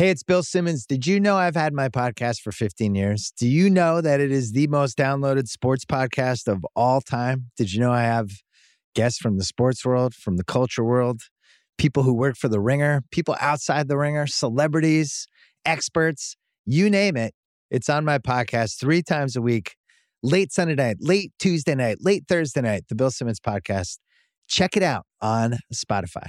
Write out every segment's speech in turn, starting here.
Hey, it's Bill Simmons. Did you know I've had my podcast for 15 years? Do you know that it is the most downloaded sports podcast of all time? Did you know I have guests from the sports world, from the culture world, people who work for the ringer, people outside the ringer, celebrities, experts, you name it? It's on my podcast three times a week, late Sunday night, late Tuesday night, late Thursday night, the Bill Simmons podcast. Check it out on Spotify.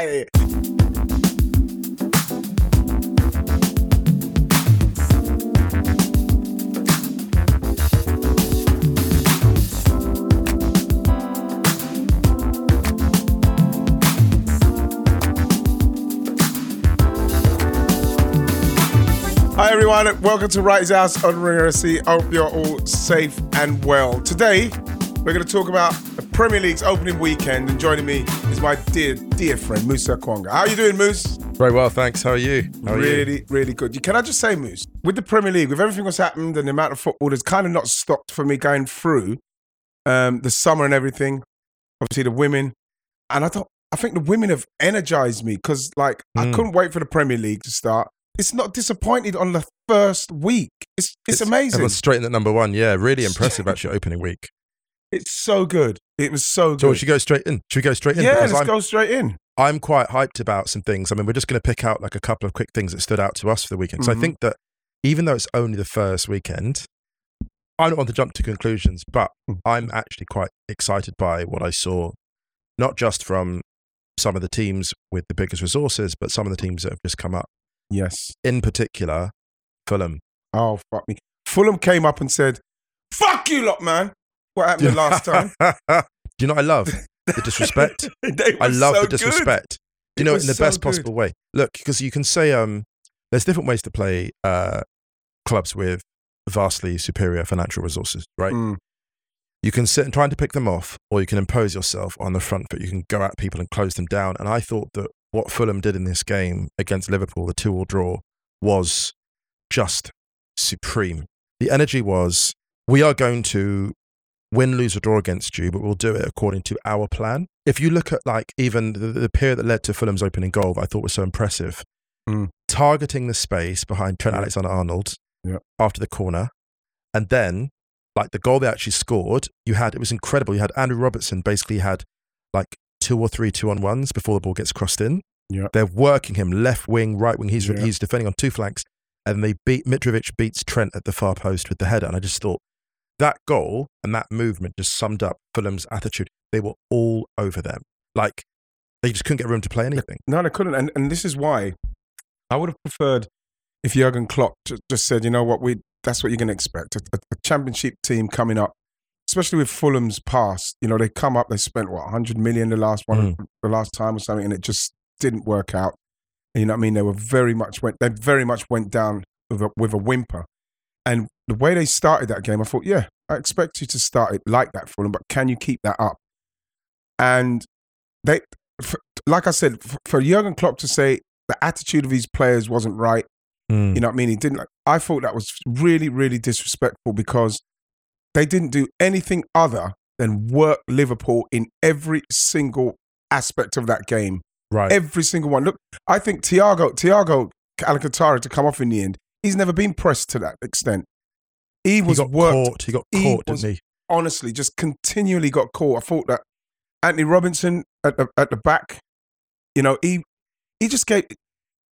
Hi everyone, welcome to Wright's House on Ringer FC. Hope you're all safe and well. Today, we're going to talk about the Premier League's opening weekend, and joining me is my dear, dear friend Musa Okwonga. How are you doing, Moose? Very well, thanks. How are you? How are really, you? really good. Can I just say, Moose, with the Premier League, with everything that's happened and the amount of football, that's kind of not stopped for me going through um, the summer and everything. Obviously, the women, and I thought, I think the women have energized me because, like, I Mm. couldn't wait for the Premier League to start. It's not disappointed on the first week. It's it's, amazing. Everyone's straight in at number one. Yeah, really impressive actually opening week. It's so good. It was so good. So should we go straight in? Should we go straight in? yeah, Because let's I'm, go straight in. I'm quite hyped about some things. I mean, we're just going to pick out like a couple of quick things that stood out to us for the weekend. So Mhm. I think that even though it's only the first weekend, I don't want to jump to conclusions, but Mm. I'm actually quite excited by what I saw, not just from some of the teams with the biggest resources, but some of the teams that have just come up. Yes. In particular, Fulham. Oh fuck me. Fulham came up and said, "Fuck you, lot, man." What happened the last time? Do you know what I love? The disrespect. I love so the disrespect. It You know, in the so best good. possible way. Look, because you can say um, there's different ways to play uh, clubs with vastly superior financial resources, right? Mm. You can sit and try to pick them off, or you can impose yourself on the front foot. You can go at people and close them down. And I thought that what Fulham did in this game against Liverpool, the two-all draw, was just supreme. The energy was, we are going to win, lose, or draw against you, but we'll do it according to our plan. If you look at like even the, the period that led to Fulham's opening goal, I thought was so impressive. Mm. Targeting the space behind Trent. Alexander Arnold Yeah. after the corner, and then like the goal they actually scored, you had it was incredible. You had Andrew Robertson basically had like two or three two on ones before the ball gets crossed in. Yeah. They're working him left wing, right wing. He's Yeah. he's defending on two flanks, and they beat Mitrovic beats Trent at the far post with the header. And I just thought that goal and that movement just summed up Fulham's attitude. They were all over them, like they just couldn't get room to play anything. No, they couldn't. And and this is why I would have preferred if Jurgen Klopp just said, you know what, we that's what you're going to expect. A, a, championship team coming up, especially with Fulham's past. You know, they come up, they spent what 100 million the last one, mm. the last time or something, and it just didn't work out. You know what I mean? They were very much went. They very much went down with a, with a whimper. And the way they started that game, I thought, yeah, I expect you to start it like that, Fulham, but can you keep that up? And they, f- like I said, f- for Jurgen Klopp to say the attitude of his players wasn't right, Mm. you know what I mean? He didn't. Like, I thought that was really, really disrespectful because they didn't do anything other than work Liverpool in every single aspect of that game. Right. Every single one. Look, I think Thiago, Thiago Alcantara to come off in the end, he's never been pressed to that extent. He he was got worked caught. He got he caught, was- didn't he? honestly just continually got caught. I thought that Antonee Robinson at the at the back, you know, he he just gave.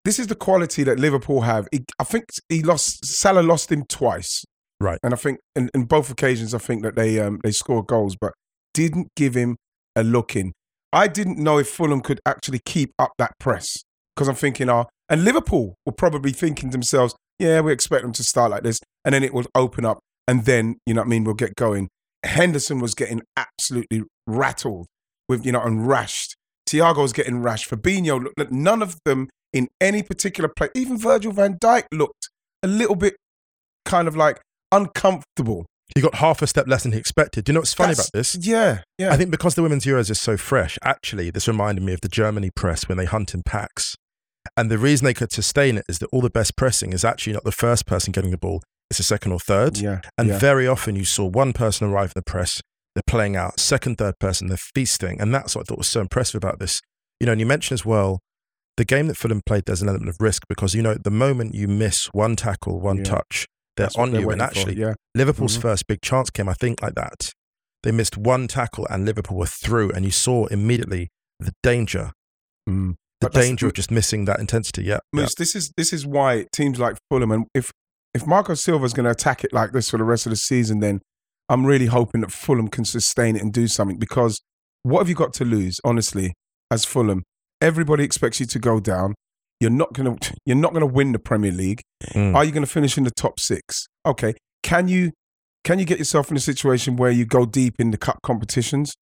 This is the quality that Liverpool have. He, I think he lost. Salah lost him twice, Right. and I think in, in both occasions, I think that they um they scored goals, but didn't give him a look in. I didn't know if Fulham could actually keep up that press because I'm thinking, oh, and Liverpool were probably thinking to themselves, yeah, we expect them to start like this, and then it will open up, and then you know what I mean, we'll get going. Henderson was getting absolutely rattled with you know and rashed. Thiago was getting rashed. Fabinho, look, look, none of them in any particular play. Even Virgil Van Dijk looked a little bit kind of like uncomfortable. He got half a step less than he expected. Do you know what's funny That's- about this? Yeah, yeah. I think because the women's Euros is so fresh, actually, this reminded me of the Germany press when they hunt in packs. And the reason they could sustain it is that all the best pressing is actually not the first person getting the ball, it's the second or third. yeah, And yeah. very often you saw one person arrive in the press, they're playing out, second, third person, they're feasting. And that's what I thought was so impressive about this. You know, and you mentioned as well, the game that Fulham played, there's an element of risk because, you know, the moment you miss one tackle, one Yeah. touch, they're That's on they're you. And waiting for, actually, yeah. Liverpool's Mhm. first big chance came, I think, like that. They missed one tackle and Liverpool were through, and you saw immediately the danger, Mm. The danger of just missing that intensity. Yeah. yeah. This is this is why teams like Fulham and if if Marco Silva's going to attack it like this for the rest of the season, then I'm really hoping that Fulham can sustain it and do something because what have you got to lose, honestly, as Fulham? Everybody expects you to go down. You're not gonna you're not gonna win the Premier League. Mm. Are you gonna finish in the top six? Okay. Can you can you get yourself in a situation where you go deep in the cup competitions?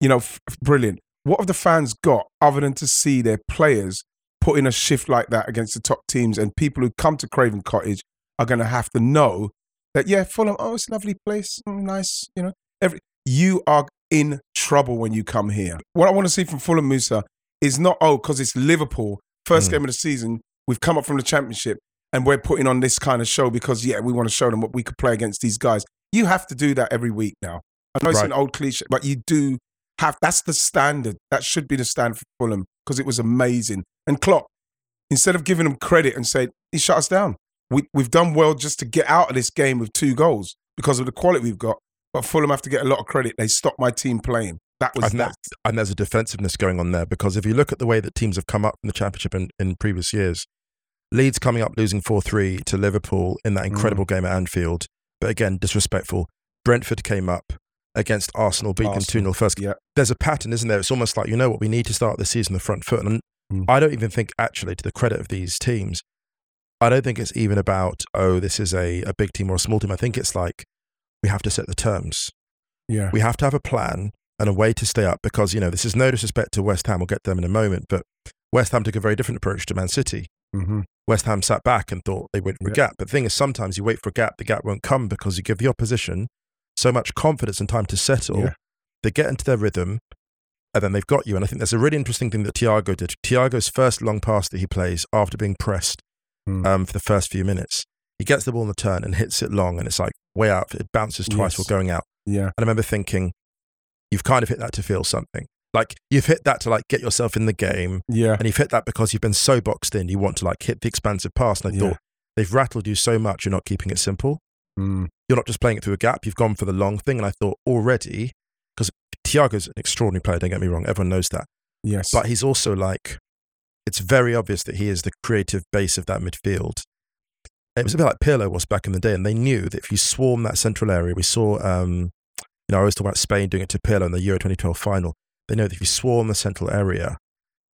You know, f- brilliant. What have the fans got other than to see their players put in a shift like that against the top teams and people who come to Craven Cottage are going to have to know that yeah, Fulham, oh, it's a lovely place, mm, nice, you know. Every you are in trouble when you come here. What I want to see from Fulham Musa is not oh because it's Liverpool first Mm. game of the season. We've come up from the Championship and we're putting on this kind of show because yeah, we want to show them what we could play against these guys. You have to do that every week now. I know it's Right. an old cliche, but you do have. That's the standard. That should be the standard for Fulham because it was amazing. And Klopp, instead of giving him credit and say he shut us down, we we've done well just to get out of this game with two goals because of the quality we've got. But Fulham have to get a lot of credit. They stopped my team playing. That was and, that. there's, and there's a defensiveness going on there because if you look at the way that teams have come up in the championship in, in previous years, Leeds coming up losing 4 3 to Liverpool in that Mm. incredible game at Anfield, but again, disrespectful. Brentford came up against Arsenal, beating them 2 Arsenal, 0 first. yeah. There's a pattern, isn't there? It's almost like, you know what, we need to start the season the front foot. And Mm. I don't even think, actually, to the credit of these teams, I don't think it's even about, oh, this is a, a big team or a small team. I think it's like we have to set the terms Yeah. we have to have a plan and a way to stay up because you know this is no disrespect to West Ham. We'll get them in a moment, but West Ham took a very different approach to Man City. hmm West Ham sat back and thought they went for a gap. But the thing is, sometimes you wait for a gap, the gap won't come because you give the opposition so much confidence and time to settle. Yeah. They get into their rhythm, and then they've got you. And I think there's a really interesting thing that Thiago did. Thiago's first long pass that he plays after being pressed Mm. um, for the first few minutes, he gets the ball in the turn and hits it long, and it's like way out. It bounces twice Yes. while going out. Yeah. And I remember thinking, you've kind of hit that to feel something. Like you've hit that to like get yourself in the game, Yeah. and you've hit that because you've been so boxed in. You want to like hit the expansive pass. And I Yeah. thought they've rattled you so much. You're not keeping it simple. Mm. You're not just playing it through a gap. You've gone for the long thing. And I thought already, because Thiago's an extraordinary player. Don't get me wrong. Everyone knows that. Yes. But he's also like, it's very obvious that he is the creative base of that midfield. It was a bit like Pirlo was back in the day, and they knew that if you swarm that central area, we saw, um, you know, I always talk about Spain doing it to Pirlo in the Euro 2012 final. They know that if you swarm the central area,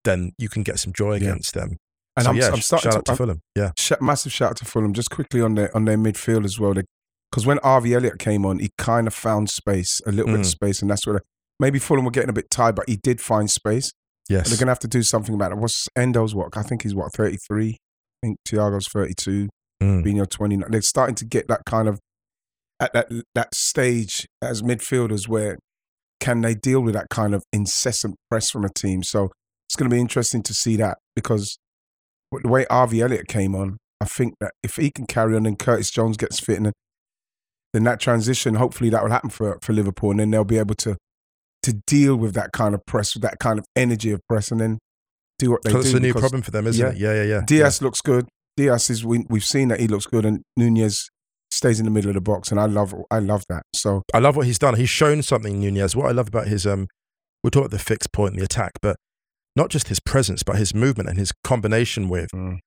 then you can get some joy Yeah. against them. And so I'm, yeah, I'm starting shout to, out to Fulham. Yeah, massive shout out to Fulham just quickly on their on their midfield as well. Because when Harvey Elliott came on, he kind of found space, a little bit of Mm. space, and that's where maybe Fulham were getting a bit tired, but he did find space. yes. They're gonna have to do something about it. What's Hendo's what? I think he's what thirty three. I think Thiago's thirty two. Mm. Bino twenty nine. They're starting to get that kind of at that that stage as midfielders where can they deal with that kind of incessant press from a team? So it's going to be interesting to see that because the way Harvey Elliott came on, I think that if he can carry on and Curtis Jones gets fit, and then that transition, hopefully that will happen for for Liverpool, and then they'll be able to to deal with that kind of press, with that kind of energy of press, and then do what they So do. it's a new problem for them, isn't yeah. it? Yeah, yeah, yeah. Diaz looks good. Diaz is we, we've seen that he looks good, and Nunez stays in the middle of the box, and I love I love that. So I love what he's done. He's shown something, Nunez. What I love about his um we'll talk about the fixed point in the attack, but not just his presence, but his movement and his combination with Mm.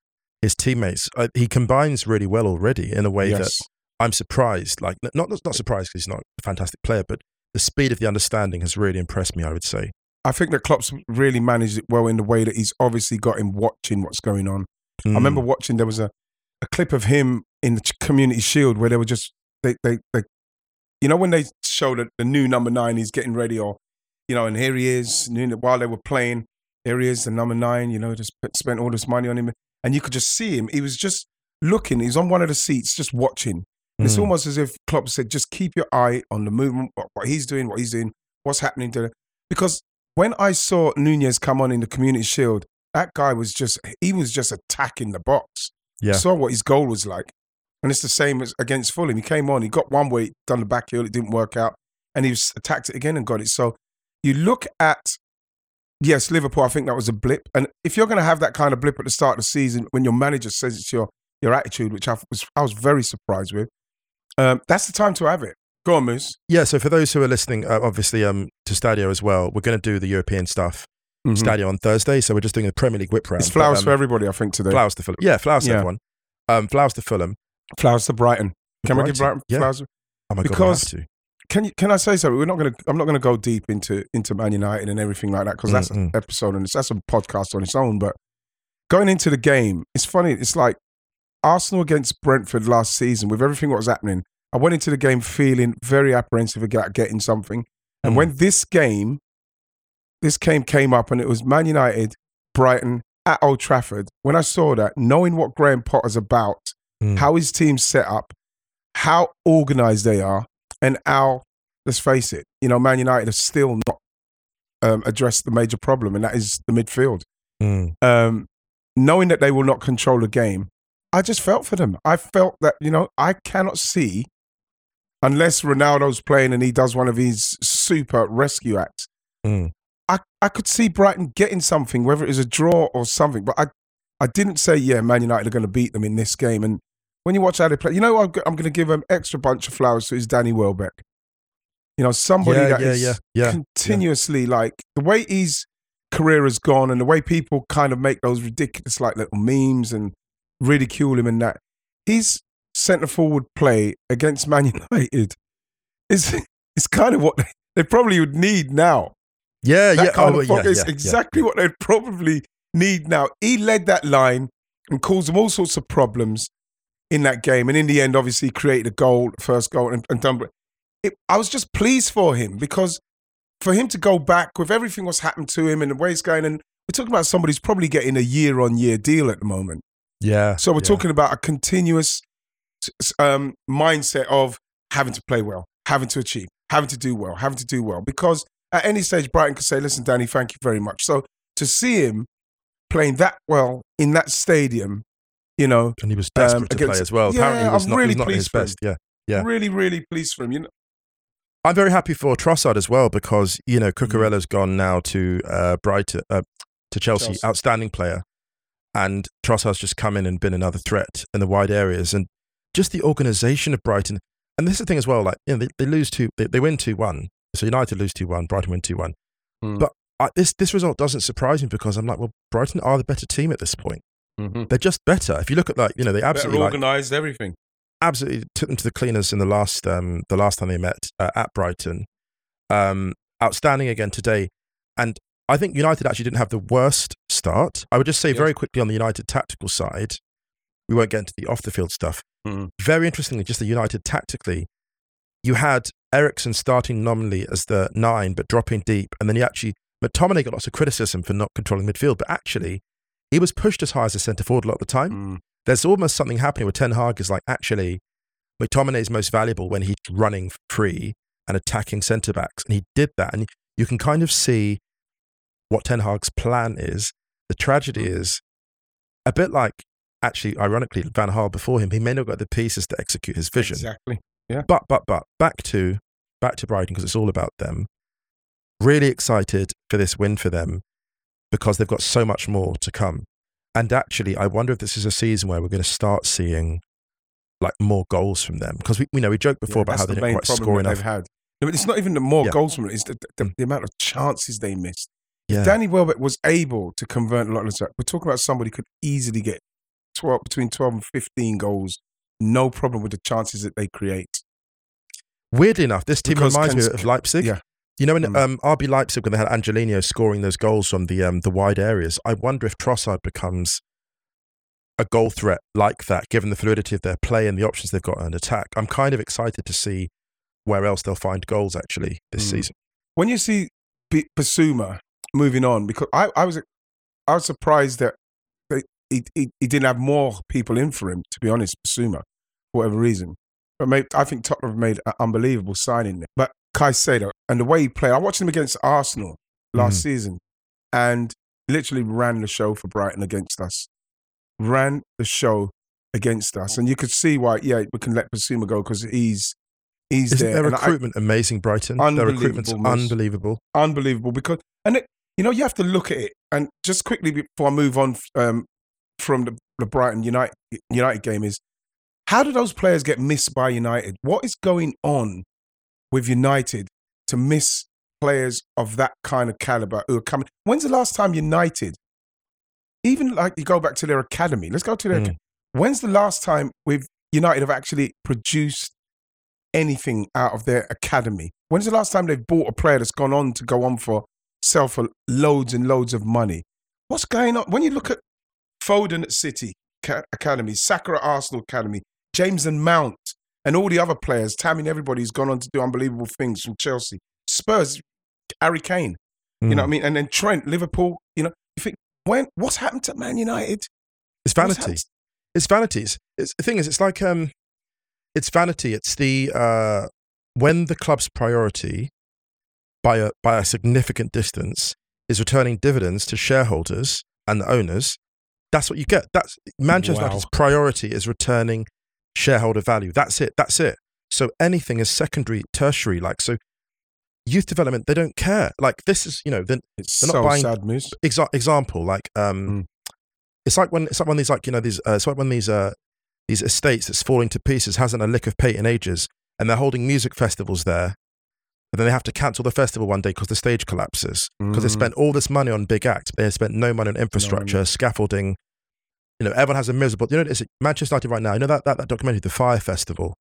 his teammates. Uh, he combines really well already in a way that I'm surprised. Like not not surprised because he's not a fantastic player, but the speed of the understanding has really impressed me. I would say. I think that Klopp's really managed it well in the way that he's obviously got him watching what's going on. I remember Mm. watching there was a, a clip of him in the Community Shield where they were just they they, they you know when they showed the, the new number nine he's getting ready or you know and here he is while they were playing here he is the number nine you know just spent- all this money on him and you could just see him he was just looking he's on one of the seats just watching and it's Mm. almost as if Klopp said just keep your eye on the movement what, what he's doing what he's doing what's happening to because when I saw Nunez come on in the Community Shield that guy was just he was just attacking the box Yeah. saw what his goal was like. And it's the same as against Fulham. He came on, he got one way, done the back heel, it didn't work out, and he was, attacked it again and got it. So you look at, yes, Liverpool, I think that was a blip. And if you're going to have that kind of blip at the start of the season when your manager says it's your, your attitude, which I was, I was very surprised with, um, that's the time to have it. Go on, Moose. Yeah. So for those who are listening, uh, obviously um, to Stadio as well, we're going to do the European stuff. Mhm. Stadio on Thursday, so we're just doing a Premier League whip round. It's flowers but, um, for everybody, I think, today. Flowers to Fulham. Yeah, flowers to Yeah. everyone. Um, flowers to Fulham. Flowers to Brighton. Can we give Brighton Yeah. flowers? Oh my Because- god, I have to. Can you, can I say something? We're not going to. I'm not going to go deep into into Man United and everything like that because that's an Mm-mm. episode and it's that's a podcast on its own. But going into the game, it's funny. It's like Arsenal against Brentford last season with everything what was happening. I went into the game feeling very apprehensive about getting something, and Mm. when this game, this game came up, and it was Man United, Brighton at Old Trafford. When I saw that, knowing what Graham Potter's about, Mm. how his team's set up, how organized they are, and how, let's face it, you know, Man United have still not um, addressed the major problem, and that is the midfield. Mm. Um, knowing that they will not control the game, I just felt for them. I felt that, you know, I cannot see, unless Ronaldo's playing and he does one of his super rescue acts, Mm. I, I could see Brighton getting something, whether it is a draw or something. But I, I didn't say, yeah, Man United are going to beat them in this game. And when you watch how they play, you know, I'm, I'm going to give an extra bunch of flowers to is Danny Welbeck. You know, somebody yeah, that yeah, is yeah, yeah. continuously like the way his career has gone and the way people kind of make those ridiculous like little memes and ridicule him and that. His centre forward play against Man United is is kind of what they, they probably would need now. Yeah, That yeah. kind oh, of yeah, focus yeah, is yeah. exactly what they'd probably need now. He led that line and caused them all sorts of problems in that game. And in the end, obviously, created a goal, first goal, and, and done. It, I was just pleased for him because for him to go back with everything what's happened to him and the way he's going, and we're talking about somebody who's probably getting a year on year deal at the moment. Yeah. So we're yeah. talking about a continuous um, mindset of having to play well, having to achieve, having to do well, having to do well. Because at any stage, Brighton could say, "Listen, Danny, thank you very much." So to see him playing that well in that stadium, you know, And he was desperate um, to play as well. Yeah, Apparently, he was I'm not, he really was not his pleased for him. best. Yeah. Yeah. really, really pleased for him. You know, I'm very happy for Trossard as well because you know Cucurella's gone now to uh, Brighton, uh, to Chelsea, Chelsea. outstanding player, and Trossard's just come in and been another threat in the wide areas, and just the organisation of Brighton. And this is the thing as well, like you know, they, they lose two, they, they win two one, so United lose two one, Brighton win two one, Mm. but I, this this result doesn't surprise me because I'm like, well, Brighton are the better team at this point. They're just better. If you look at like you know they absolutely like, organised, everything. absolutely took them to the cleaners in the last um, the last time they met uh, at Brighton. Um, outstanding again today, and I think United actually didn't have the worst start. I would just say Yes. very quickly on the United tactical side, we won't get into the off the field stuff. Mhm. Very interestingly, just the United tactically, you had Eriksen starting nominally as the nine, but dropping deep, and then you actually McTominay got lots of criticism for not controlling midfield, but actually he was pushed as high as a centre forward a lot of the time Mm. there's almost something happening where Ten Hag is like, actually, McTominay is most valuable when he's running free and attacking centre backs. And he did that. And you can kind of see what Ten Hag's plan is. The tragedy is a bit like, actually, ironically, Van Gaal before him, he may not got the pieces to execute his vision. Exactly. Yeah. But, but, but, back to, back to Brighton because it's all about them. Really excited for this win for them because they've got so much more to come. And actually, I wonder if this is a season where we're going to start seeing like more goals from them because we, you know, we joked before Yeah, about how they the didn't main quite score enough. They've had. No, but it's not even the more Yeah. goals from it; it's the, the, mm. the amount of chances they missed. Yeah. Danny Welbeck was able to convert a lot of that. We're talking about somebody who could easily get 12, between 12 and 15 goals, no problem with the chances that they create. Weirdly enough, this team Because reminds me of Leipzig. yeah. You know, in Mm. um, RB Leipzig, when they had Angelino scoring those goals from the um, the wide areas, I wonder if Trossard becomes a goal threat like that, given the fluidity of their play and the options they've got in attack. I'm kind of excited to see where else they'll find goals actually this Mm. season. When you see B- Bissouma moving on, because I, I was I was surprised that he, he, he didn't have more people in for him, to be honest, Bissouma, for whatever reason. But mate, I think Tottenham have made an unbelievable signing there. But Caicedo and the way he played, I watched him against Arsenal last Mhm. season and literally ran the show for Brighton against us. Ran the show against us. And you could see why, yeah, we can let Bissouma go because he's he's Isn't there. their And I- recruitment amazing, Brighton? Their recruitment's Unbelievable, unbelievable. unbelievable because and it, you know you have to look at it and just quickly before I move on um, from the, the Brighton United United game is how do those players get missed by United? What is going on with United to miss players of that kind of caliber who are coming? When's the last time United, even like you go back to their academy? Let's go to their. Mm. When's the last time we've United have actually produced anything out of their academy? When's the last time they've bought a player that's gone on to go on for sell for loads and loads of money? What's going on? When you look at Foden at City Academy, Saka at Arsenal Academy, James and Mount, and all the other players, Tammy and everybody's gone on to do unbelievable things from Chelsea, Spurs, Harry Kane, you know what I Mm. mean? And then Trent, Liverpool, you know, you think, when, what's happened to Man United? It's vanity. It's vanities. It's, the thing is, it's like um, it's vanity. It's the uh, when the club's priority by a by a significant distance is returning dividends to shareholders and the owners. That's what you get. That's Manchester Wow. United's priority is returning shareholder value. That's it. That's it. So anything is secondary, tertiary. Like so, youth development they don't care. Like this is you know They're not so buying- sad, Moose. exa- example like um Mm. it's like when it's like when these like you know these uh, it's like when these uh these estates that's falling to pieces hasn't a lick of paint in ages and they're holding music festivals there and then they have to cancel the festival one day because the stage collapses because they Mhm. spent all this money on big acts but they spent no money on infrastructure scaffolding you know everyone has a miserable you know it's manchester united right now you know that, that, that documentary the Fyre Festival?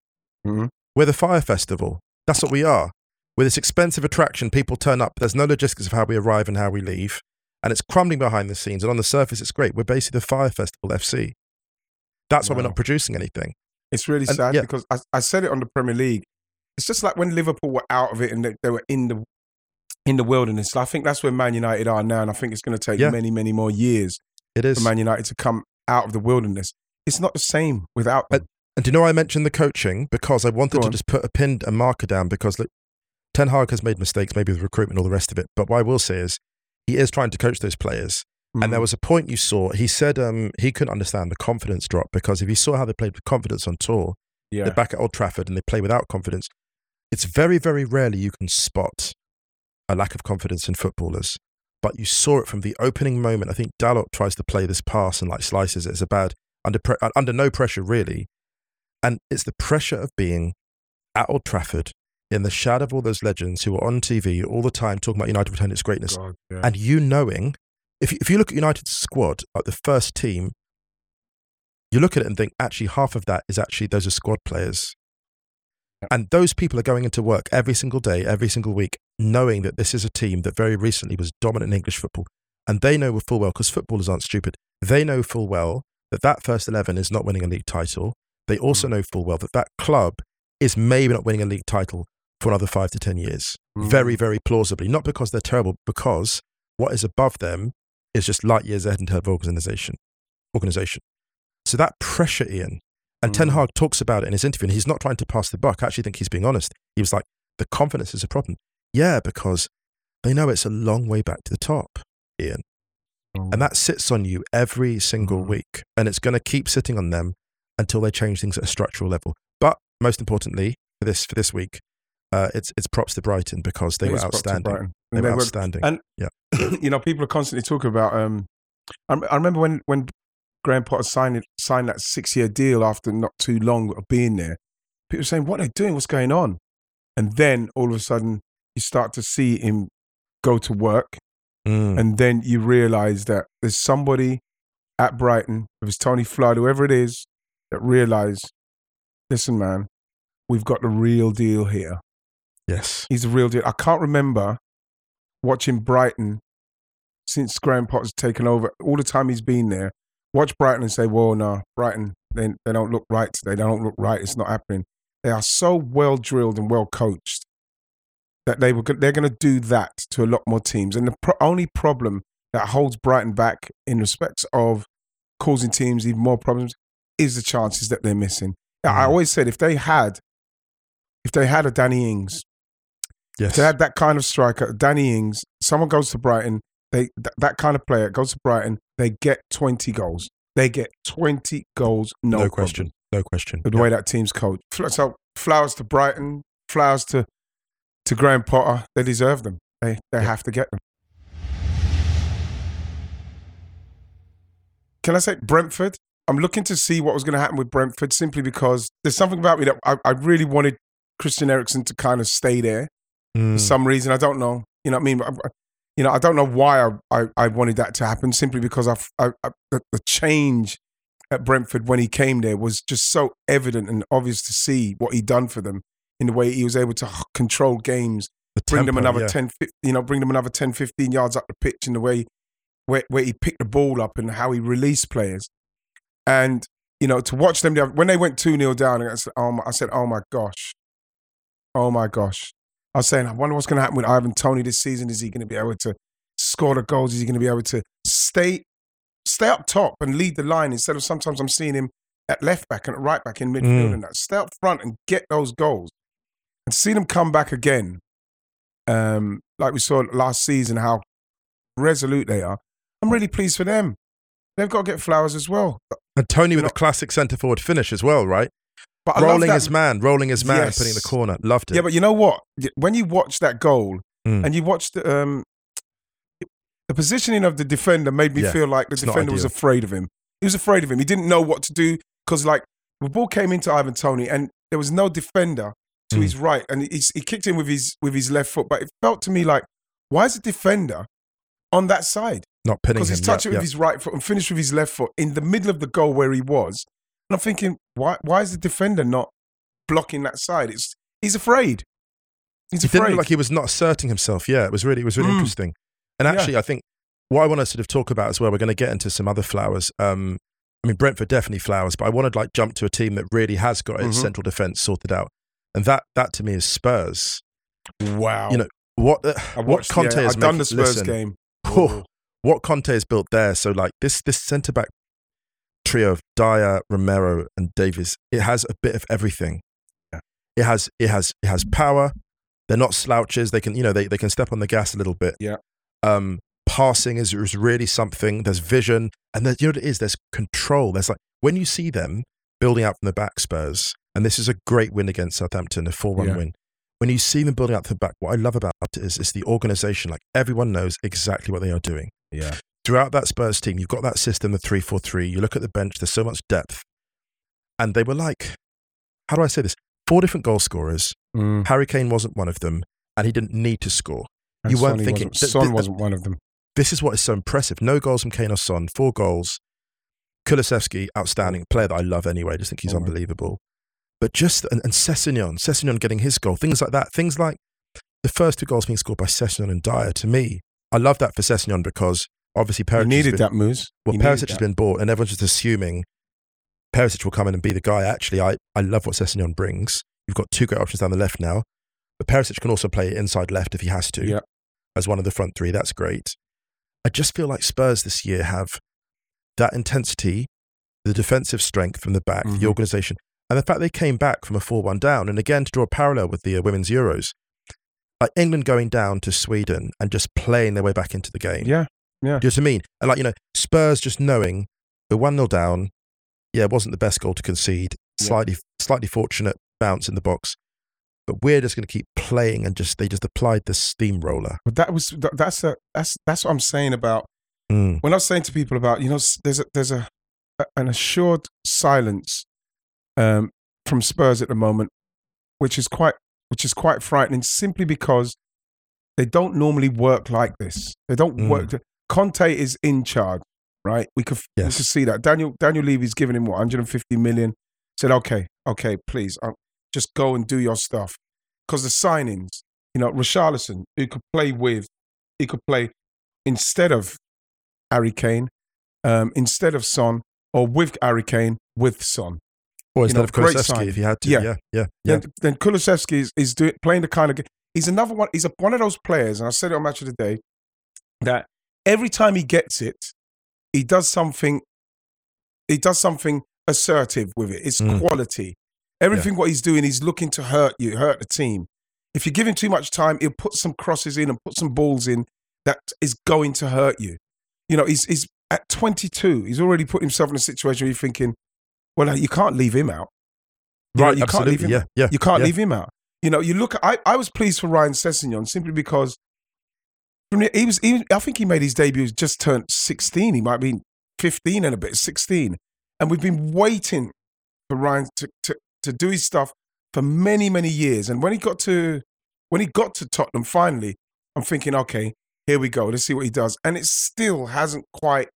Mhm. we're the Fyre Festival. That's what we are. We're this expensive attraction. People turn up. There's no logistics of how we arrive and how we leave. And it's crumbling behind the scenes. And on the surface it's great. We're basically the Fyre Festival fc that's why we're not producing anything. It's really And- sad yeah. because I, I said it on the Premier League. It's just like when Liverpool were out of it and they, they were in the in the wilderness. I think that's where Man United are now, and I think it's going to take Yeah. many, many more years it is. for Man United to come out of the wilderness. It's not the same without them. And do you know why I mentioned the coaching? Because I wanted to just put a pin, a marker down because look, Ten Hag has made mistakes, maybe with recruitment, all the rest of it. But what I will say is he is trying to coach those players. And there Mhm. was a point you saw, he said um, he couldn't understand the confidence drop because if you saw how they played with confidence on tour, yeah. they're back at Old Trafford and they play without confidence. It's very, very rarely you can spot a lack of confidence in footballers. But you saw it from the opening moment. I think Dalot tries to play this pass and like slices it. It's a bad under pre- uh, under no pressure really, and it's the pressure of being at Old Trafford in the shadow of all those legends who are on TV all the time talking about United returning its greatness, God, yeah. and you knowing if you, if you look at United's squad, like the first team, you look at it and think actually half of that is actually those are squad players. And those people are going into work every single day, every single week, knowing that this is a team that very recently was dominant in English football. And they know full well, because footballers aren't stupid, they know full well that that first 11 is not winning a league title. They also know full well that that club is maybe not winning a league title for another five to 10 years. Mm. Very, very plausibly. Not because they're terrible, because what is above them is just light years ahead in terms of organization. organization. So that pressure, Ian, and Ten Mm. Hag talks about it in his interview, and he's not trying to pass the buck. I actually think he's being honest. He was like, the confidence is a problem. Yeah, because they know it's a long way back to the top, Ian. And that sits on you every single Mm. week. And it's going to keep sitting on them until they change things at a structural level. But most importantly, for this for this week, uh, it's it's props to Brighton because they It were is props to outstanding. They were they were- outstanding. and- yeah. you know, people are constantly talking about. Um, I, I remember when when Graham Potter signed signed that six year deal after not too long of being there. People were saying, "What are they doing? What's going on?" and then all of a sudden you start to see him go to work, Mm. and then you realize that there's somebody at Brighton, if it's Tony Flood, whoever it is, that realize, listen, man, we've got the real deal here. yes. He's the real deal. I can't remember watching Brighton since Graham Potter's taken over. All the time he's been there, watch Brighton and say, "Well, no, Brighton, they they don't look right today. They don't look right. It's not happening." They are so well drilled and well coached that they were they're going to do that to a lot more teams. And the pro- only problem that holds Brighton back in respects of causing teams even more problems is the chances that they're missing. I Mm. always said if they had if they had a Danny Ings Yes. to had that kind of striker, Danny Ings, someone goes to Brighton, they th- that kind of player goes to Brighton, they get 20 goals. They get 20 goals, no, no, question. No question. The way that team's coached. So flowers to Brighton, flowers to to Graham Potter. They deserve them. They they have to get them. Can I say Brentford? I'm looking to see what was going to happen with Brentford simply because there's something about me that I, I really wanted Christian Eriksen to kind of stay there Mm. for some reason. I don't know. You know what I mean? I, you know, I don't know why I, I, I wanted that to happen. Simply because I, I, the, the change at Brentford when he came there was just so evident and obvious to see what he'd done for them in the way he was able to control games, The bring them another yeah. 10, 10, you know, bring them another 10, 15 yards up the pitch in the way where, where he picked the ball up and how he released players. And, you know, to watch them, when they went 2 0 down, I said, oh my, I said, oh my gosh. Oh my gosh. I was saying, I wonder what's going to happen with Ivan Toney this season. Is he going to be able to score the goals? Is he going to be able to stay stay up top and lead the line instead of sometimes I'm seeing him at left back and at right back in midfield Mm. and that. Stay up front and get those goals. And to see them come back again, um, like we saw last season, how resolute they are. I'm really pleased for them. They've got to get flowers as well. And Toney with know- a classic centre forward finish as well, right? But I rolling his man, rolling his man, Yes. putting the corner. Loved it. Yeah, but you know what? When you watch that goal Mm. and you watch the um, the positioning of the defender made me Yeah, feel like the defender was afraid of him. He was afraid of him. He didn't know what to do because, like, the ball came into Ivan Toney and there was no defender to Mm. his right, and he, he kicked in with his with his left foot. But it felt to me like, why is the defender on that side? not pinning Because he's touched yeah, it with yeah. his right foot and finished with his left foot in the middle of the goal where he was. And I'm thinking, why why is the defender not blocking that side? It's he's afraid. He's He didn't afraid. look like he was not asserting himself. Yeah, it was really, it was really Mm. interesting. And Yeah. actually, I think what I want to sort of talk about as well, we're going to get into some other flowers. Um, I mean, Brentford definitely flowers, but I want to like jump to a team that really has got its Mhm. central defence sorted out, and that that to me is Spurs. wow. You know what? The, what Conte yeah, has I've done the Spurs listen, game. Oh, what Conte has built there. So like this this centre back trio of Dier, Romero, and Davies, it has a bit of everything. Yeah. It has it has it has power. They're not slouches. They can you know they, they can step on the gas a little bit. Yeah. Um, passing is, is really something. There's vision, and there's, you know what it is. There's control. There's like when you see them building out from the back, Spurs, and this is a great win against Southampton, a four-one Yeah. win. When you see them building out to the back, what I love about it is, is the organisation. Like everyone knows exactly what they are doing Yeah. throughout that Spurs team, you've got that system, the 3 4 3. You look at the bench, there's so much depth. And they were like, how do I say this? Four different goal scorers. Mm. Harry Kane wasn't one of them, and he didn't need to score. And You weren't thinking- wasn't- th- Son th- wasn't one of them. This is what is so impressive. No goals from Kane or Son, four goals. Kulusevski, outstanding player that I love anyway. I just think he's Oh, unbelievable. But just, and, and Sessegnon, Sessegnon getting his goal, things like that. Things like the first two goals being scored by Sessegnon and Dier. To me, I love that for Sessegnon because obviously Perisic needed been- that moves. Well, Perisic has been bought, and everyone's just assuming Perisic will come in and be the guy. Actually, I, I love what Sessegnon brings. You've got two great options down the left now, but Perisic can also play inside left if he has to, Yeah. as one of the front three. That's great. I just feel like Spurs this year have that intensity, the defensive strength from the back, the Mhm. organisation, and the fact they came back from a 4 1 down. And again, to draw a parallel with the uh, Women's Euros, like England going down to Sweden and just playing their way back into the game. Yeah. Yeah. Do you know what I mean? And like, you know, Spurs just knowing we're 1 0 down. Yeah, it wasn't the best goal to concede. Yeah. Slightly, slightly fortunate bounce in the box. But we're just going to keep playing and just, they just applied the steamroller. But that was that's a that's that's what I'm saying about Mm. when I was saying to people about you know there's a there's a, a an assured silence um, from Spurs at the moment, which is quite which is quite frightening, simply because they don't normally work like this. They don't Mm. work. Conte is in charge, right? We could we could see that. Daniel Daniel Levy's given him what 150 million. Said, okay, okay, please, um, just go and do your stuff. Because the signings, you know, Richarlison, who could play with, he could play instead of Harry Kane, um, instead of Son, or with Harry Kane, with Son. Or instead know, of great Kulusevski, if you had to. Yeah. Yeah, yeah, yeah. Then, then is, is doing, playing the kind of game. He's another one. He's a, one of those players, and I said it on Match of the Day, that every time he gets it, he does something. He does something assertive with it. It's Mm. quality. Everything what he's doing, he's looking to hurt you, hurt the team. If you give him too much time, he'll put some crosses in and put some balls in that is going to hurt you. You know, he's he's at 22. He's already put himself in a situation where you're thinking, well, you can't leave him out. You know, Right, you can't leave him. Yeah, yeah. You can't yeah. leave him out. You know, you look. I, I was pleased for Ryan Sessegnon simply because he was. He, I think he made his debut. Just turned sixteen. He might be fifteen and a bit, sixteen. And we've been waiting for Ryan to, to to do his stuff for many many years. And when he got to when he got to Tottenham finally, I'm thinking, okay, here we go. Let's see what he does. And it still hasn't quite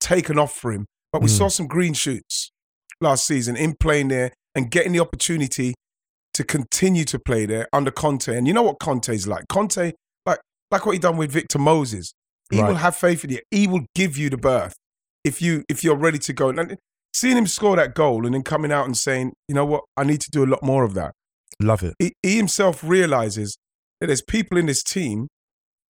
taken off for him. But we Mm. saw some green shoots last season in playing there and getting the opportunity to continue to play there under Conte. And you know what Conte's like? Conte, like like what he done with Victor Moses. He Right. will have faith in you. He will give you the berth if you if you're ready to go. And seeing him score that goal and then coming out and saying, you know what, I need to do a lot more of that. Love it. He, he himself realizes that there's people in this team.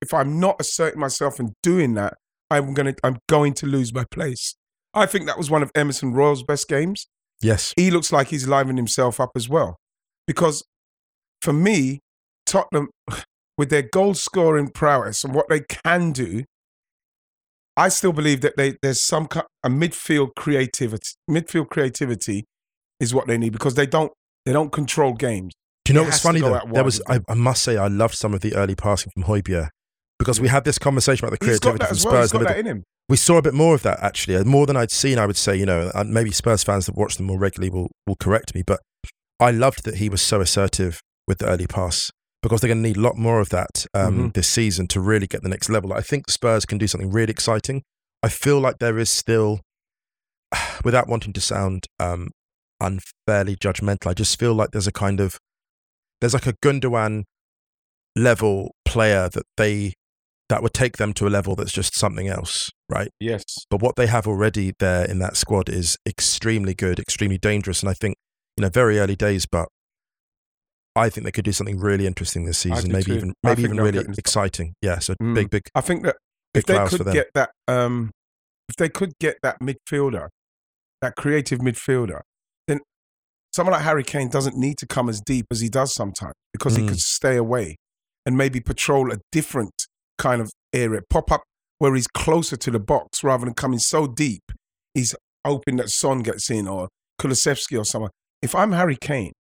If I'm not asserting myself and doing that, I'm gonna I'm going to lose my place. I think that was one of Emerson Royal's best games Yes. he looks like he's livening himself up as well. Because for me, Tottenham, with their goal scoring prowess and what they can do, I still believe that they, there's some ki- a midfield creativity. Midfield creativity is what they need because they don't they don't control games. Do you know It what's funny though? There was, I. I must say, I loved some of the early passing from Hojbjerg because we had this conversation about the creativity from as well. He's Spurs. got that in him. We saw a bit more of that actually, uh, more than I'd seen. I would say, you know, and maybe Spurs fans that watch them more regularly will will correct me, but I loved that he was so assertive with the early pass because they're going to need a lot more of that um, Mhm. this season to really get the next level. I think Spurs can do something really exciting. I feel like there is still, without wanting to sound um, unfairly judgmental, I just feel like there's a kind of there's like a Gundogan level player that they that would take them to a level that's just something else, right? Yes. But what they have already there in that squad is extremely good, extremely dangerous, and I think you know very early days, but I think they could do something really interesting this season. Maybe too. even maybe even really exciting. Yeah, so Mm. big, big, I think that if they could get that, um, if they could get that midfielder, that creative midfielder, then someone like Harry Kane doesn't need to come as deep as he does sometimes because he Mm. could stay away and maybe patrol a different kind of area, pop up where he's closer to the box rather than coming so deep. He's hoping that Son gets in or Kulusevski or someone. If I'm Harry Kane,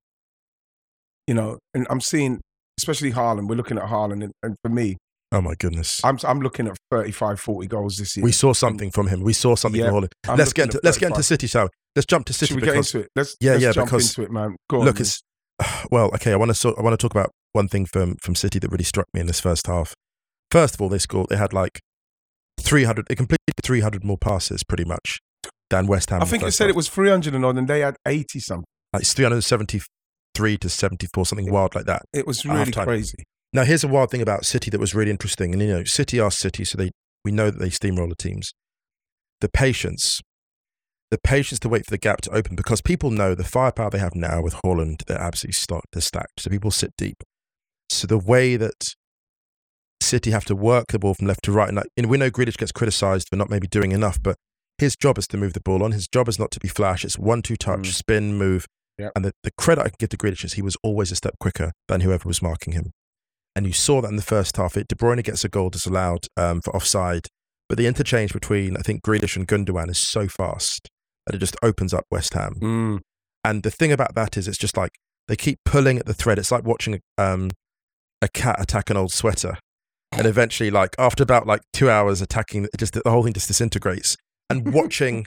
you know, and I'm seeing, especially Haaland, we're looking at Haaland, and, and for me, oh my goodness, I'm I'm looking at 35, 40 goals this year. we saw something from him. We saw something Yeah, from Haaland. I'm let's get into let's get into City, shall we? Let's jump to City Should we get into it? Let's Yeah, let's yeah, jump because- into it, man. Go on. look, man. it's well, okay. I want to sort, I want to talk about one thing from from City that really struck me in this first half. First of all, they scored. They had like three hundred. They completed three hundred more passes, pretty much, than West Ham. I think it said it was 300 and odd, and they had 80 something. like it's three hundred seventy three to seventy four, something wild like that. It was really crazy. Now, here's a wild thing about City that was really interesting, and you know, City are City, so they we know that they steamroller teams. The patience, the patience to wait for the gap to open, because people know the firepower they have now with Haaland, they're absolutely stocked, they're stacked. So people sit deep. So the way that City have to work the ball from left to right, and like, you know, we know Grealish gets criticised for not maybe doing enough, but his job is to move the ball on. His job is not to be flash. It's one two touch, Mm. spin, move. Yep. And the, the credit I can give to Grealish is he was always a step quicker than whoever was marking him. And you saw that in the first half. It De Bruyne gets a goal disallowed um, for offside, but the interchange between I think Grealish and Gundogan is so fast that it just opens up West Ham. Mm. And the thing about that is, it's just like they keep pulling at the thread. It's like watching um, a cat attack an old sweater, and eventually, like after about like two hours attacking, it just the whole thing just disintegrates. And watching,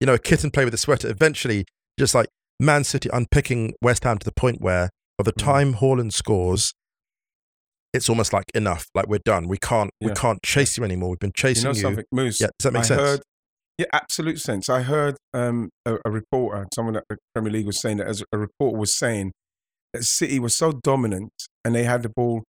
you know, a kitten play with a sweater, eventually, just like Man City unpicking West Ham to the point where By the Mm. time Haaland scores, it's almost like enough. Like we're done. We can't we can't chase you anymore. We've been You chasing know you. something, Moose? Yeah, does that make I sense? Heard, yeah, absolute sense. I heard um, a, a reporter, someone at the Premier League was saying that as a reporter was saying that City was so dominant and they had the ball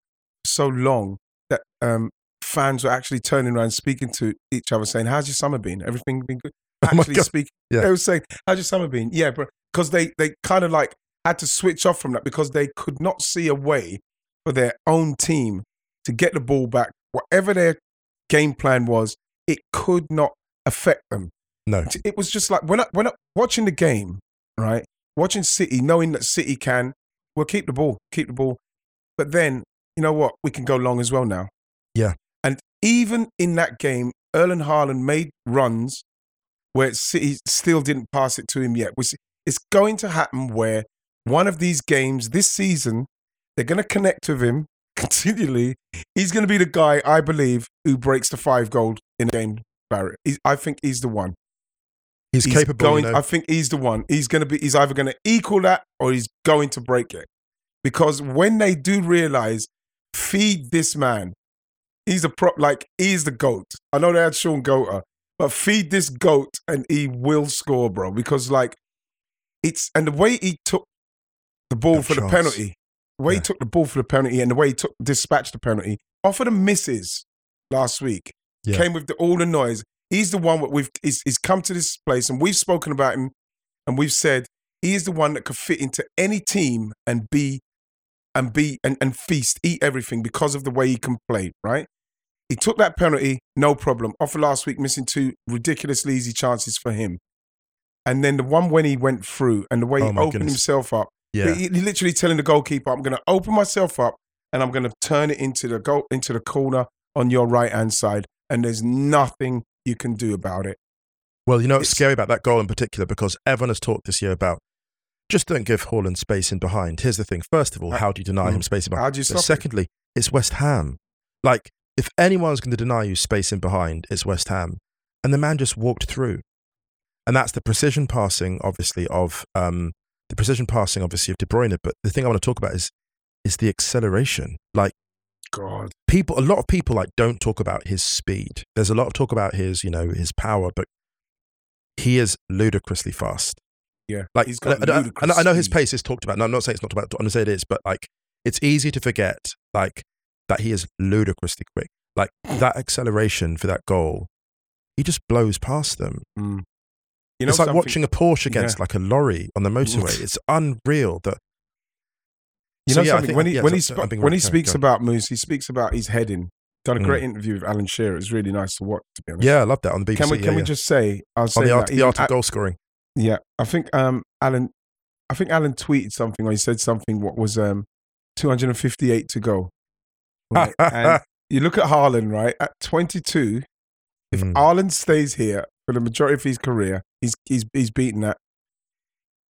so long that um, fans were actually turning around speaking to each other saying, How's your summer been? Everything been good? Oh Actually God. speaking, Yeah. they were saying, How's your summer been? Yeah, bro. Because they, they kind of like had to switch off from that because they could not see a way for their own team to get the ball back. Whatever their game plan was, it could not affect them. No. It was just like when I, when I, watching the game, right? Watching City, knowing that City can, we'll keep the ball, keep the ball. But then, you know what? We can go long as well now. Yeah. And even in that game, Erling Haaland made runs where City still didn't pass it to him yet. Which It's going to happen where one of these games this season, they're going to connect with him continually. He's going to be the guy, I believe, who breaks the five goal in a game barrier. He's, I think he's the one. He's, He's capable. Going, you know. I think he's the one. He's going to be. He's either going to equal that or he's going to break it. Because when they do realize, feed this man. He's a prop. Like he's the goat. I know they had Shaun Goater, but feed this goat and he will score, bro. Because like it's and the way he took the ball That for the penalty, the way Yeah. he took the ball for the penalty, and the way he took dispatched the penalty off of the misses last week Yeah. came with the, all the noise. He's the one that we've he's, he's come to this place and we've spoken about him and we've said he is the one that could fit into any team and be and be and, and feast, eat everything because of the way he can play, right? He took that penalty, no problem. Off of last week, missing two ridiculously easy chances for him. And then the one when he went through and the way Oh he opened goodness. himself up. yeah. He, he literally telling the goalkeeper, I'm gonna open myself up and I'm gonna turn it into the goal into the corner on your right hand side. And there's nothing you can do about it. Well, you know what's It's- scary about that goal in particular because everyone has talked this year about just don't give Haaland space in behind. Here's the thing. First of all, how do you deny him mm. space in behind? How do you But stop it? secondly, it's West Ham. Like, if anyone's going to deny you space in behind, it's West Ham. And the man just walked through. And that's the precision passing, obviously, of um, the precision passing, obviously, of De Bruyne. But the thing I want to talk about is is the acceleration. Like God. people, a lot of people like don't talk about his speed. There's a lot of talk about his, you know, his power, but he is ludicrously fast. Yeah. Like, he's got I- ludicrous I know his pace is talked about. No, I'm not saying it's not about. I'm going to say it is, but like, it's easy to forget, like, that he is ludicrously quick. Like that acceleration for that goal, he just blows past them. Mm. You know it's like something? watching a Porsche against Yeah. like a lorry on the motorway. it's unreal that. You So, know yeah, I something? think- when he yeah, when he sp- when he speaks go about Moose, he speaks about his heading. Done a Mm. great interview with Alan Shearer. It's really nice to watch. To be honest. Yeah, I love that on the BBC. Can we can we just say I was on the art, that the art of at- goal scoring? Yeah, I think um, Alan, I think Alan tweeted something or he said something. What was um, 258 to go. Right? and you look at Haaland, right? At 22, if Mm. Haaland stays here for the majority of his career, he's he's he's beaten that.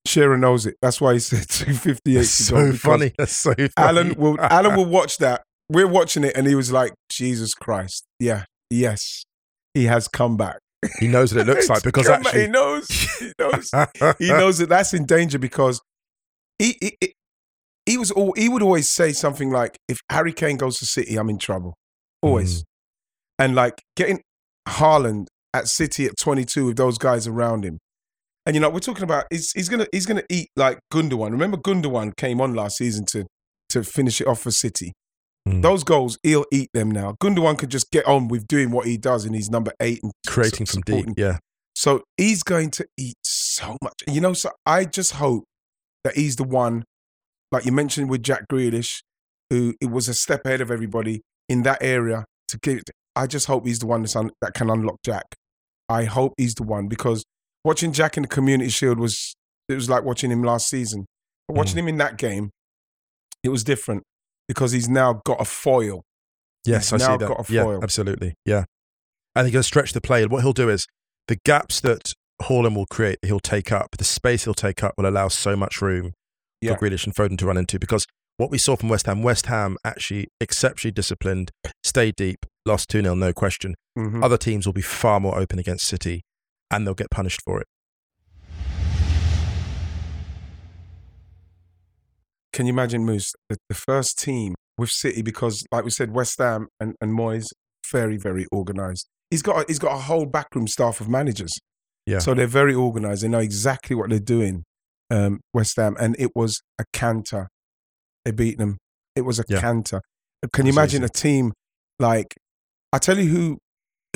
Shearer knows it. That's why he said 258 That's to so funny. That's so funny. Alan will Alan will watch that. We're watching it, and he was like, "Jesus Christ, yeah, yes, he has come back." He knows what it looks like because Come back. he actually, knows, he knows, he knows that that's in danger because he, he, he- he was all he would always say something like, "If Harry Kane goes to City, I'm in trouble." Always, Mm. and like getting Haaland at City at 22 with those guys around him, and you know we're talking about he's, he's gonna he's gonna eat like Gundogan. Remember Gundogan came on last season to to finish it off for City. Mm. Those goals, he'll eat them now. Gundogan could just get on with doing what he does, and he's number eight and creating from deep. Yeah, so he's going to eat so much. You know, so I just hope that he's the one, like you mentioned with Jack Grealish, who it was a step ahead of everybody in that area to get. I just hope he's the one that's un, that can unlock Jack. I hope he's the one because watching Jack in the Community Shield was it was like watching him last season. But watching Mm. him in that game, it was different because he's now got a foil. yes, I He's see that. got a yeah, absolutely. Yeah, and he's going to stretch the play. And what he'll do is the gaps that Haaland will create, he'll take up. The space he'll take up will allow so much room Yeah. for Grealish and Foden to run into. Because what we saw from West Ham, West Ham actually exceptionally disciplined, stayed deep, lost two 0 no question. Mhm. Other teams will be far more open against City, and they'll get punished for it. Can you imagine Moose the, the first team with City because, like we said, West Ham and, and Moyes very very organised. He's got a, he's got a whole backroom staff of managers. Yeah. So they're very organised. They know exactly what they're doing. Um, West Ham, and it was a canter. They beat them. It was a Yeah. canter. Can you imagine easy. a team like? I tell you who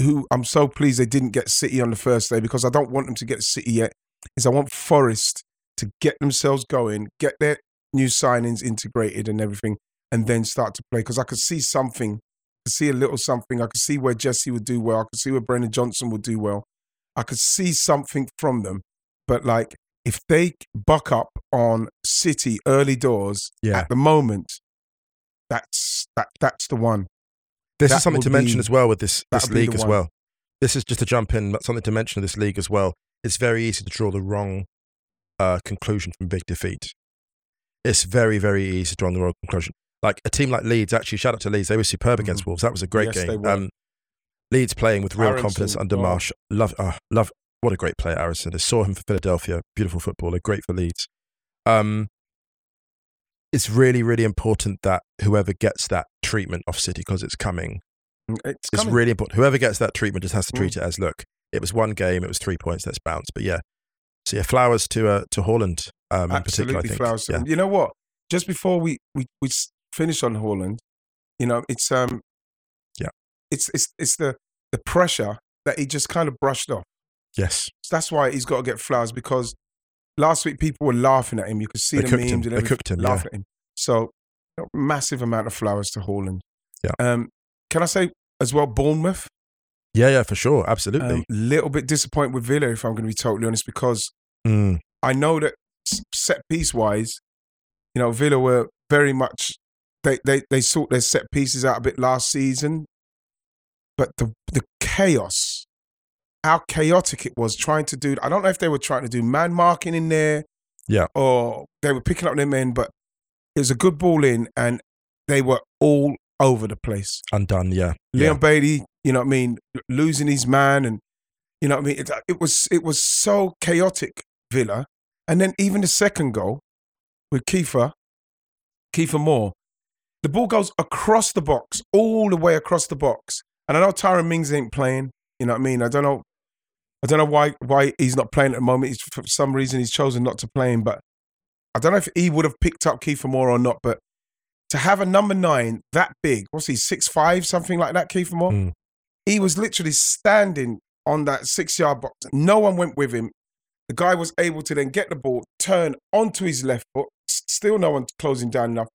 who I'm so pleased they didn't get City on the first day because I don't want them to get City yet. Is I want Forest to get themselves going, get their new signings integrated and everything, and then start to play. Because I could see something, I could see a little something. I could see where Jesse would do well. I could see where Brennan Johnson would do well. I could see something from them. But like, if they buck up on City early doors Yeah. at the moment, that's that that's the one. This That is something to mention be- as well with this this league as one. well. This is just to jump in, but something to mention of this league as well. It's very easy to draw the wrong uh, conclusion from big defeat. It's very, very easy to draw the wrong conclusion. Like a team like Leeds, actually, shout out to Leeds. They were superb against Wolves. That was a great Mm-hmm. Yes, game. they. Um, Leeds playing with real Aaronson, confidence under oh. Marsch. Love, oh, love. What a great player, Aaronson. I saw him for Philadelphia. Beautiful footballer. Great for Leeds. Um, it's really, really important that whoever gets that treatment of City, because it's coming, It's, it's coming. Mm. really important. Whoever gets that treatment just has to treat it as, look, it was one game, it was three points, let's bounce. But yeah, so yeah, flowers to uh, to Haaland um, in particular. I Absolutely, flowers. Yeah. You know what? Just before we we we finish on Haaland, you know, it's um, Yeah. it's it's it's the the pressure that he just kind of brushed off. Yes, So that's why he's got to get flowers because last week people were laughing at him. You could see They the memes him. and They cooked him, yeah. laughing at him. So massive amount of flowers to Haaland. Yeah. Um, can I say as well, Bournemouth? yeah, yeah, for sure, absolutely. Um, little bit disappointed with Villa, if I'm going to be totally honest, because Mm, I know that set piece wise, you know, Villa were very much they they they sort their set pieces out a bit last season, but the the chaos, how chaotic it was trying to do. I don't know if they were trying to do man marking in there, Yeah. or they were picking up their men, but it was a good ball in, and they were all over the place. undone. Yeah, Leon yeah. Bailey, you know what I mean, losing his man, and you know what I mean. It, it was it was so chaotic, Villa, and then even the second goal with Kiefer, Kiefer Moore, the ball goes across the box, all the way across the box, and I know Tyrone Mings ain't playing. You know what I mean? I don't know, I don't know why why he's not playing at the moment. He's, for some reason, he's chosen not to play him, but I don't know if he would have picked up Kiefer Moore or not, but. To have a number nine that big, what's he, six five, something like that, Kiefer Moore? Mm. he was literally standing on that six yard box. No one went with him. The guy was able to then get the ball, turn onto his left foot, still no one closing down enough,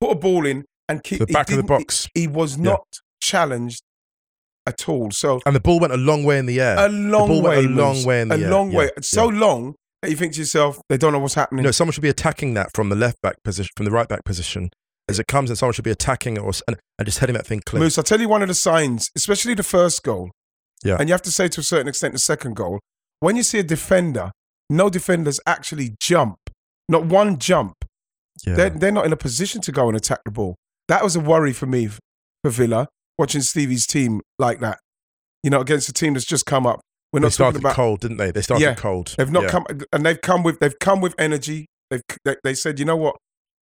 put a ball in, and keep the back of the box. He, he was Yeah. not challenged at all. So And the ball went a long way in the air. a long way, a long way in the a air. long Yeah, way, so yeah. long that you think to yourself, they don't know what's happening. No, someone should be attacking that from the left back position, from the right back position. As it comes, and someone should be attacking it or, and, and just heading that thing clear. Moose, I'll tell you one of the signs, especially the first goal. Yeah. And you have to say to a certain extent the second goal. When you see a defender, no defenders actually jump. Not one jump. yeah. They're, they're not in a position to go and attack the ball. That was a worry for me for Villa, watching Stevie's team like that. You know, against a team that's just come up. We're not talking started about cold, didn't they? They started Yeah. cold. They've not Yeah. come, and they've come with they've come with energy. They've they, they said, you know what,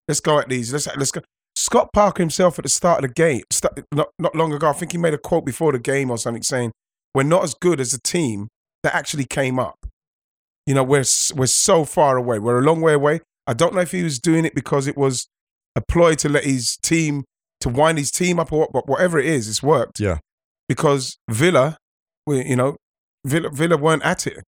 let's go at these. Let's let's go. Scott Parker himself at the start of the game, not not long ago, I think he made a quote before the game or something saying, "We're not as good as a team that actually came up. You know, we're we're so far away. We're a long way away. I don't know if he was doing it because it was a ploy to let his team to wind his team up or what, but whatever it is, it's worked. Yeah. Because Villa, we, you know, Villa Villa weren't at it.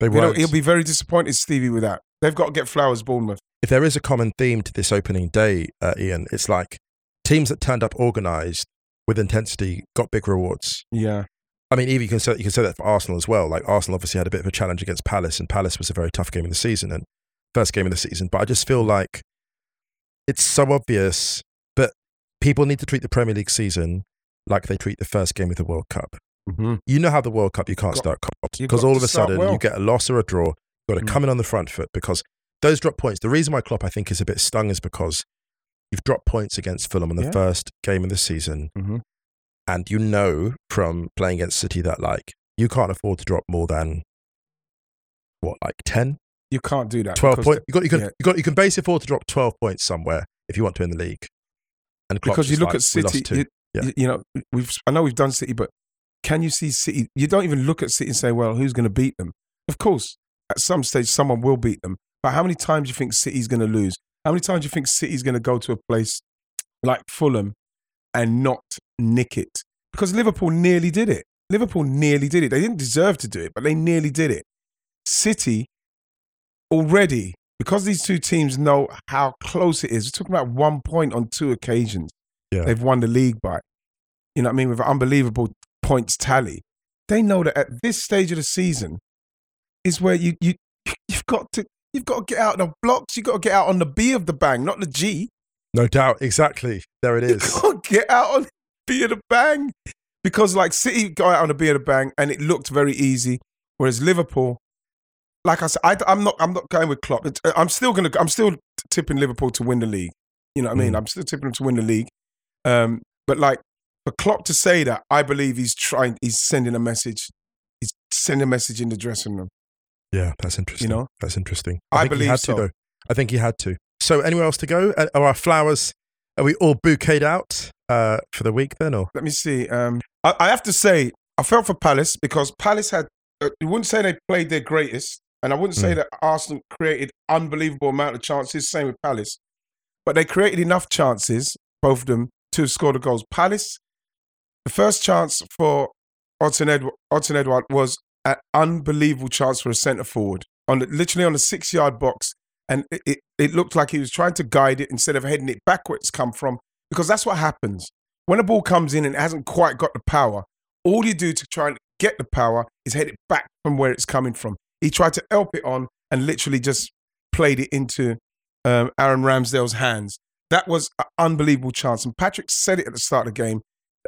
They You know, weren't. he'll be very disappointed, Stevie, with that. They've got to get Flowers, Bournemouth. if there is a common theme to this opening day, uh, Ian, it's like teams that turned up organised with intensity got big rewards. Yeah. I mean, even you can say you can say that for Arsenal as well. Like Arsenal obviously had a bit of a challenge against Palace, and Palace was a very tough game in the season and first game of the season. But I just feel like it's so obvious, but people need to treat the Premier League season like they treat the first game of the World Cup. Mm-hmm. You know how the World Cup you can't Got- start you've because all of a sudden well. you get a loss or a draw. You've got to Mm. come in on the front foot because those drop points. The reason why Klopp I think is a bit stung is because you've dropped points against Fulham in the Yeah. first game of the season, Mm-hmm. And you know from playing against City that like you can't afford to drop more than what like ten. you can't do that. Twelve points. You got you can yeah. you got you can base it for to drop twelve points somewhere if you want to in the league. And Klopp's because you look like, at City, you, Yeah. you know, we've I know we've done City, but can you see City? You don't even look at City and say, "Well, who's going to beat them?" Of course, at some stage, someone will beat them. But how many times do you think City's going to lose? How many times do you think City's going to go to a place like Fulham and not nick it? Because Liverpool nearly did it. Liverpool nearly did it. They didn't deserve to do it, but they nearly did it. City already, because these two teams know how close it is, we're talking about one point on two occasions. Yeah. They've won the league by. You know what I mean? With an unbelievable points tally. They know that at this stage of the season is where you you you've got to you've got to get out of the blocks. You've got to get out on the B of the bang, not the G. No doubt, exactly. There it is. You is. got to get out on the B of the bang. Because like City got out on a B of the bang and it looked very easy. Whereas Liverpool, like I said, I, am not I'm not going with Klopp. I'm still gonna I'm still tipping Liverpool to win the league. You know what I mean? Mm. I'm still tipping them to win the league. Um, but like for Klopp to say that, I believe he's trying. He's sending a message. He's sending a message in the dressing room. Yeah, that's interesting. You know? that's interesting. I think he believe had so. to though. I think he had to. So, anywhere else to go? Uh, Are our flowers? Are we all bouqueted out uh, for the week then, or Let me see. Um, I, I have to say, I felt for Palace because Palace had. Uh, you wouldn't say they played their greatest, and I wouldn't say Mm. that Arsenal created unbelievable amount of chances. Same with Palace, but they created enough chances, both of them, to score the goals. Palace, the first chance for Odsonne Edouard, Odsonne Edouard was an unbelievable chance for a centre forward on the, literally on the six yard box, and it, it, it looked like he was trying to guide it instead of heading it backwards. Come from because that's what happens when a ball comes in and it hasn't quite got the power. All you do to try and get the power is head it back from where it's coming from. He tried to help it on and literally just played it into um, Aaron Ramsdale's hands. That was an unbelievable chance. And Patrick said it at the start of the game.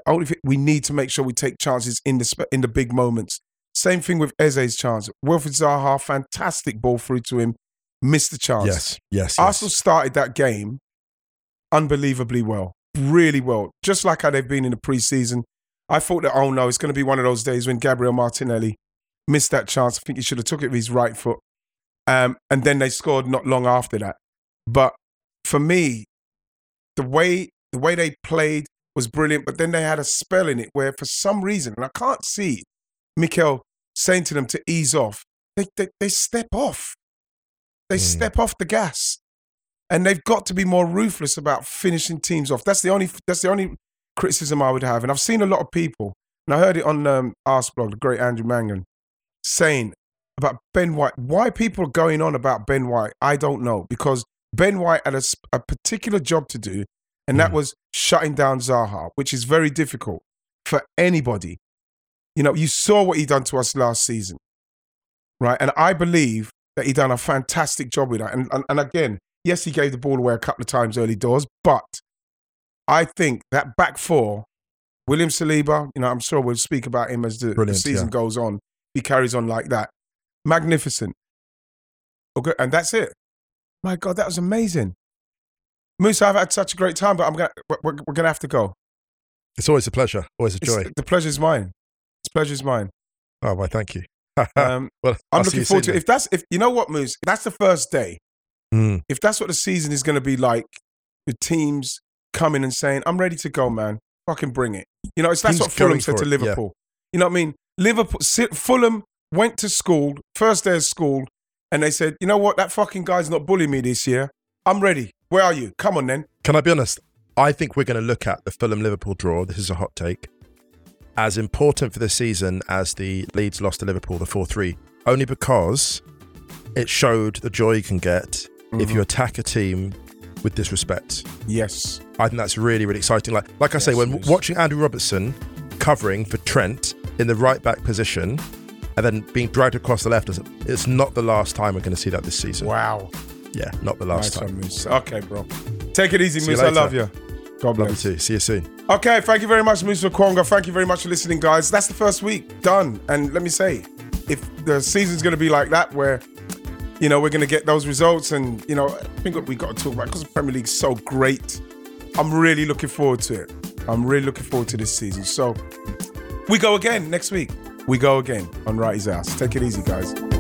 Only we need to make sure we take chances in the sp- in the big moments. Same thing with Eze's chance. Wilfried Zaha, fantastic ball through to him, missed the chance. yes, yes, yes. Arsenal started that game unbelievably well, really well, just like how they've been in the preseason. I thought that, oh no, it's going to be one of those days when Gabriel Martinelli missed that chance. I think he should have took it with his right foot. Um, and then they scored not long after that. But for me, the way the way they played was brilliant. But then they had a spell in it where, for some reason, and I can't see Mikel saying to them to ease off, they they, they step off. They Mm. step off the gas, and they've got to be more ruthless about finishing teams off. That's the only that's the only criticism I would have. And I've seen a lot of people, and I heard it on um, Arsblog, the great Andrew Mangan, saying about Ben White. Why people are going on about Ben White, I don't know. Because Ben White had a particular job to do, and that Mm. was shutting down Zaha, which is very difficult for anybody. You know, you saw what he done to us last season, right? And I believe that he done a fantastic job with that. And, and, and again, yes, he gave the ball away a couple of times early doors, but I think that back four, William Saliba, you know, I'm sure we'll speak about him as the, the season yeah. goes on. He carries on like that. Magnificent. Okay, and that's it. My God, that was amazing. Musa, I've had such a great time, but I'm gonna we're, we're gonna have to go. It's always a pleasure, always a It's- joy. the pleasure's mine. It's pleasure's mine. Oh, well, thank you. Um, well, I'm I'll looking forward to. If that's if you know what, Moose, that's the first day. Mm. If that's what the season is going to be like, the teams coming and saying, "I'm ready to go, man. Fucking bring it." You know, it's that's Teams what Fulham said to it, yeah. Liverpool. You know what I mean? Liverpool, Fulham went to school first day of school, and they said, "You know what? That fucking guy's not bullying me this year. I'm ready. Where are you? Come on, then." Can I be honest? I think we're going to look at the Fulham Liverpool draw. This is a hot take. As important for the season as the Leeds lost to Liverpool, the 4 3, only because it showed the joy you can get if mm-hmm. you attack a team with disrespect. Yes. I think that's really, really exciting. Like, like I say, when is. watching Andrew Robertson covering for Trent in the right back position and then being dragged across the left, it's not the last time we're going to see that this season. Wow. Yeah, not the last Nice time. Moose. Okay, bro. Take it easy, See Moose. I love you. God Love you too. See you soon. Okay, thank you very much, Musa Okwonga. Thank you very much for listening, guys. That's the first week done. And let me say, if the season's going to be like that, where you know we're going to get those results, and you know, I think we got to talk about because the Premier League's so great. I'm really looking forward to it. I'm really looking forward to this season. So we go again next week. We go again on Wrighty's House. Take it easy, guys.